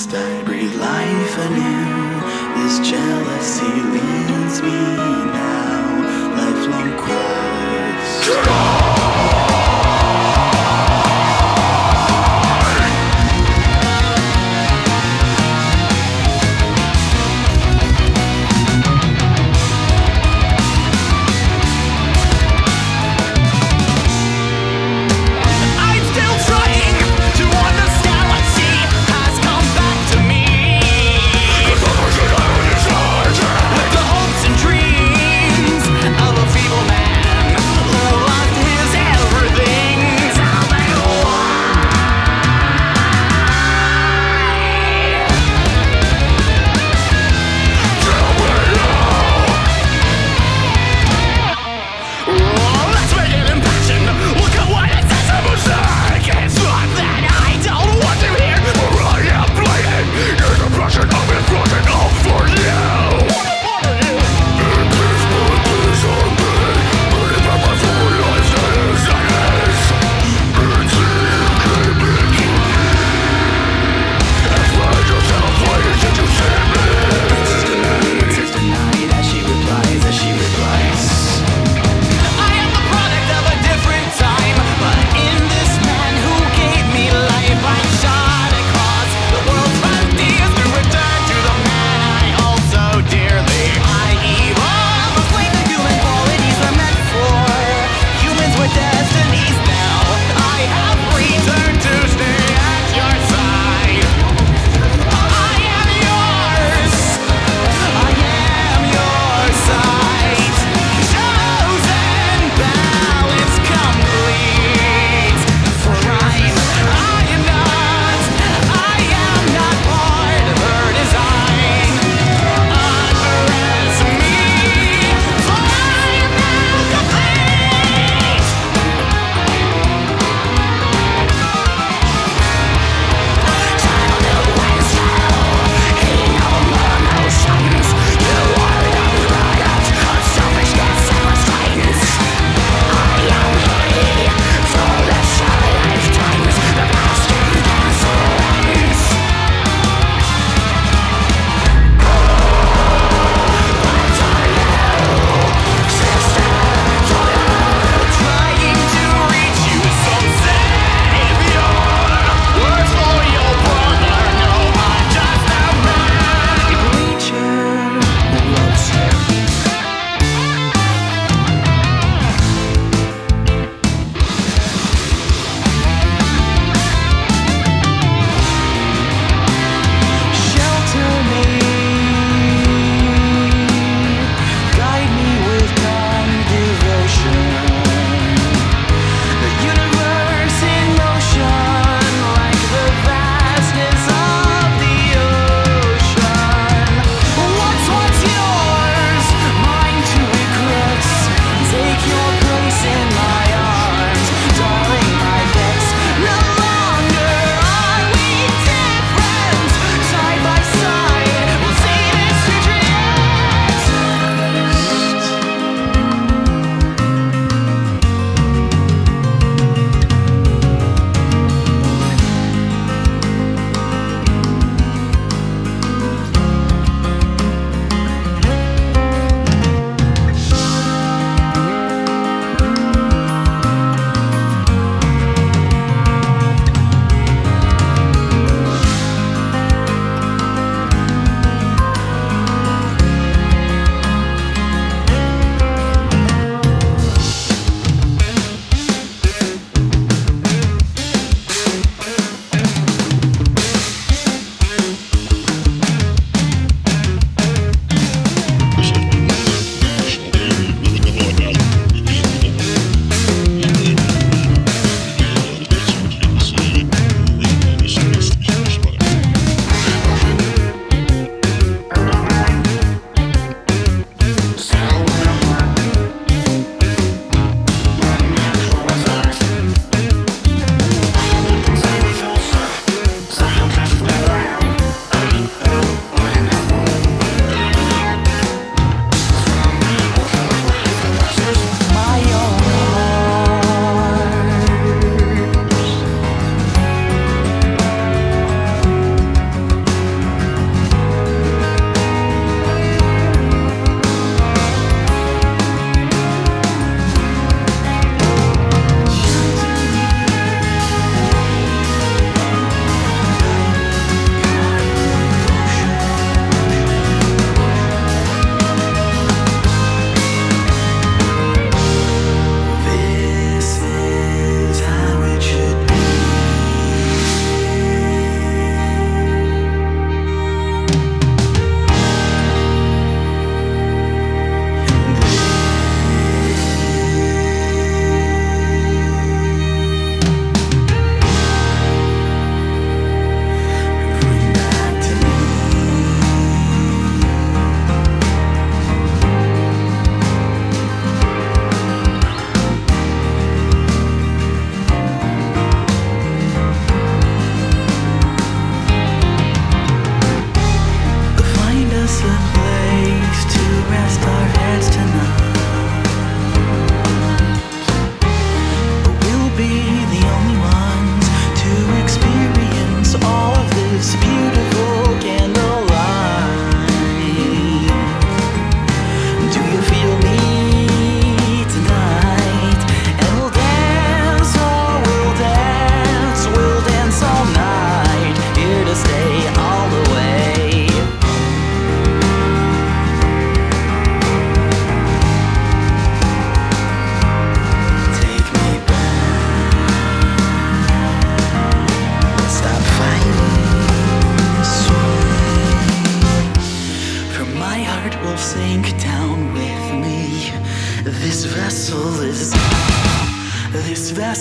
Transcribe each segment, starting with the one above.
must I breathe life anew? This jealousy leads me now.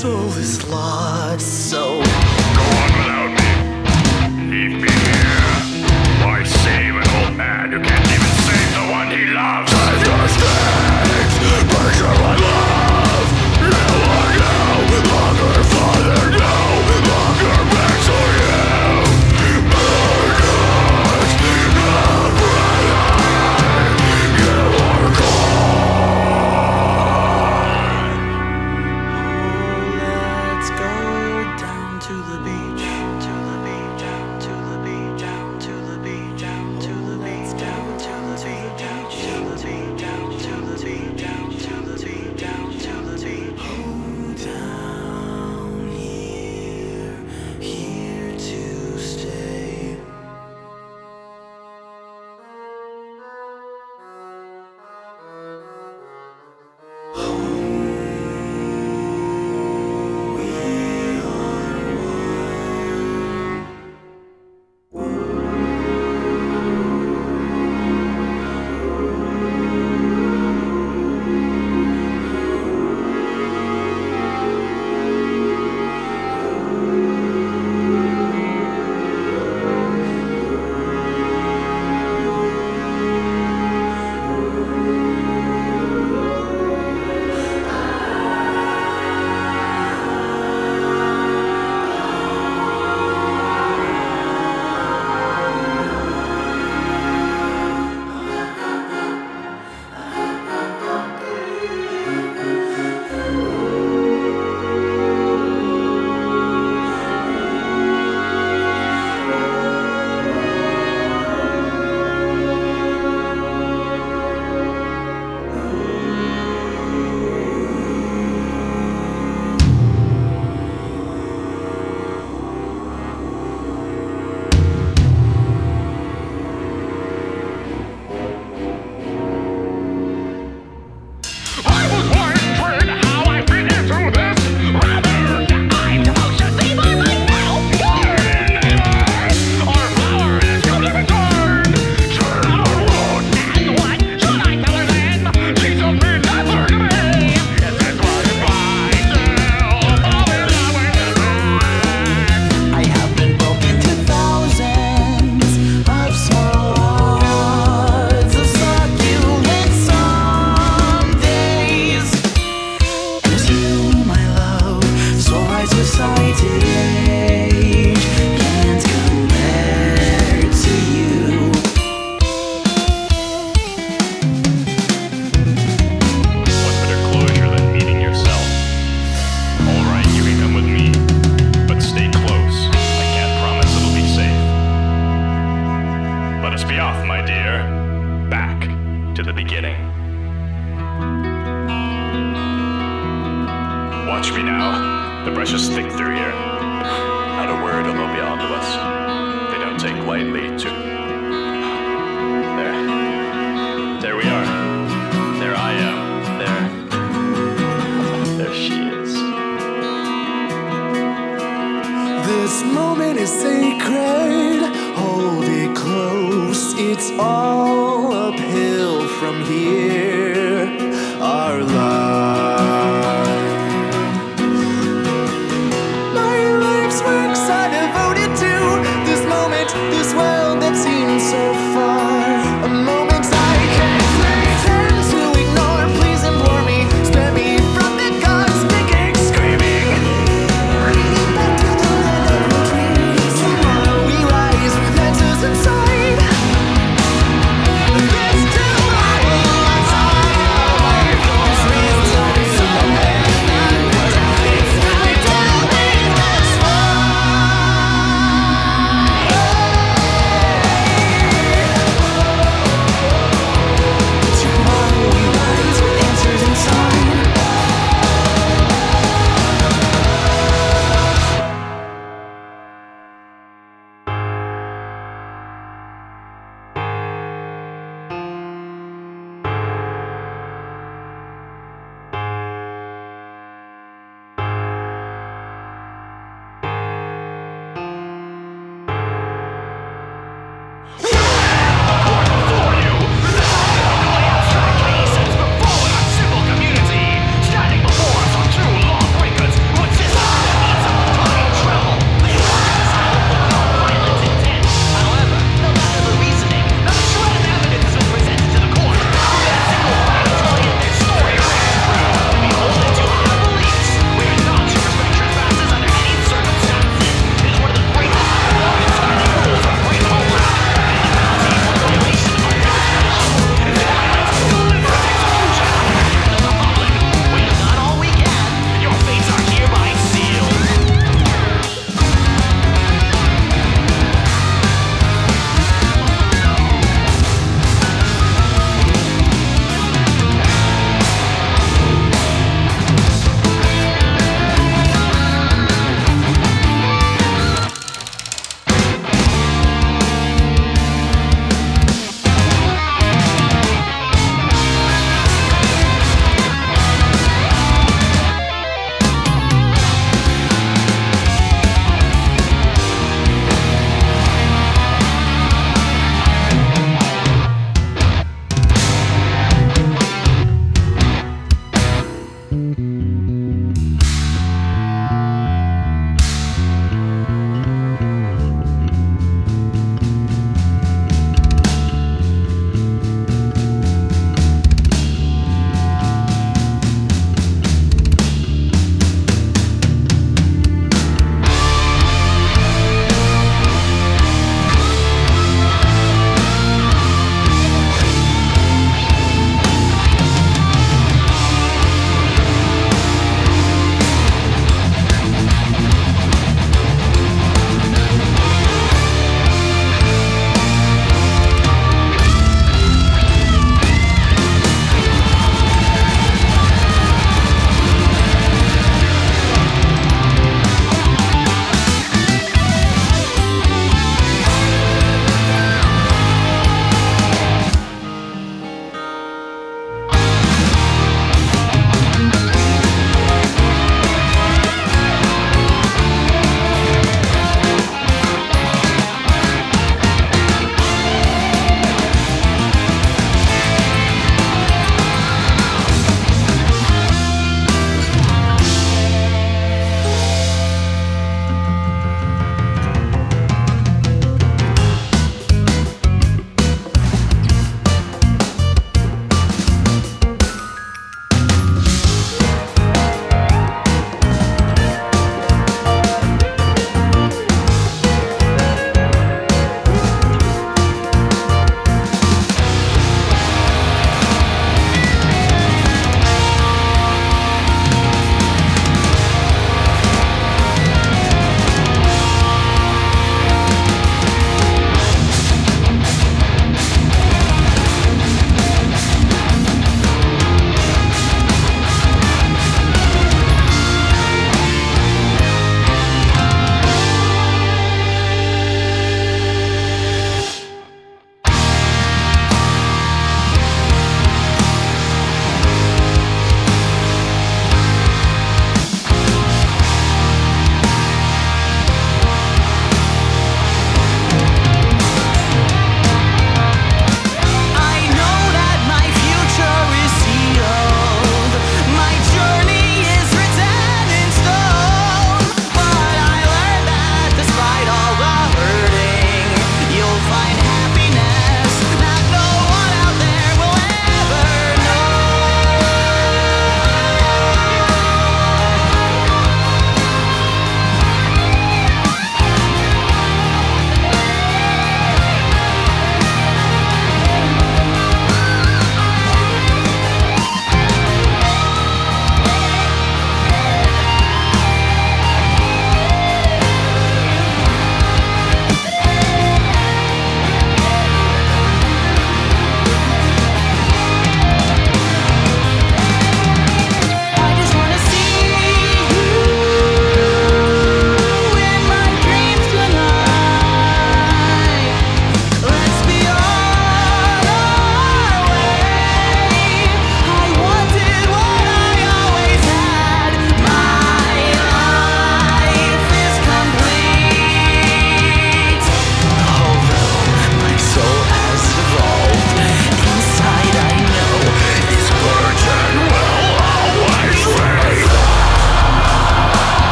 soul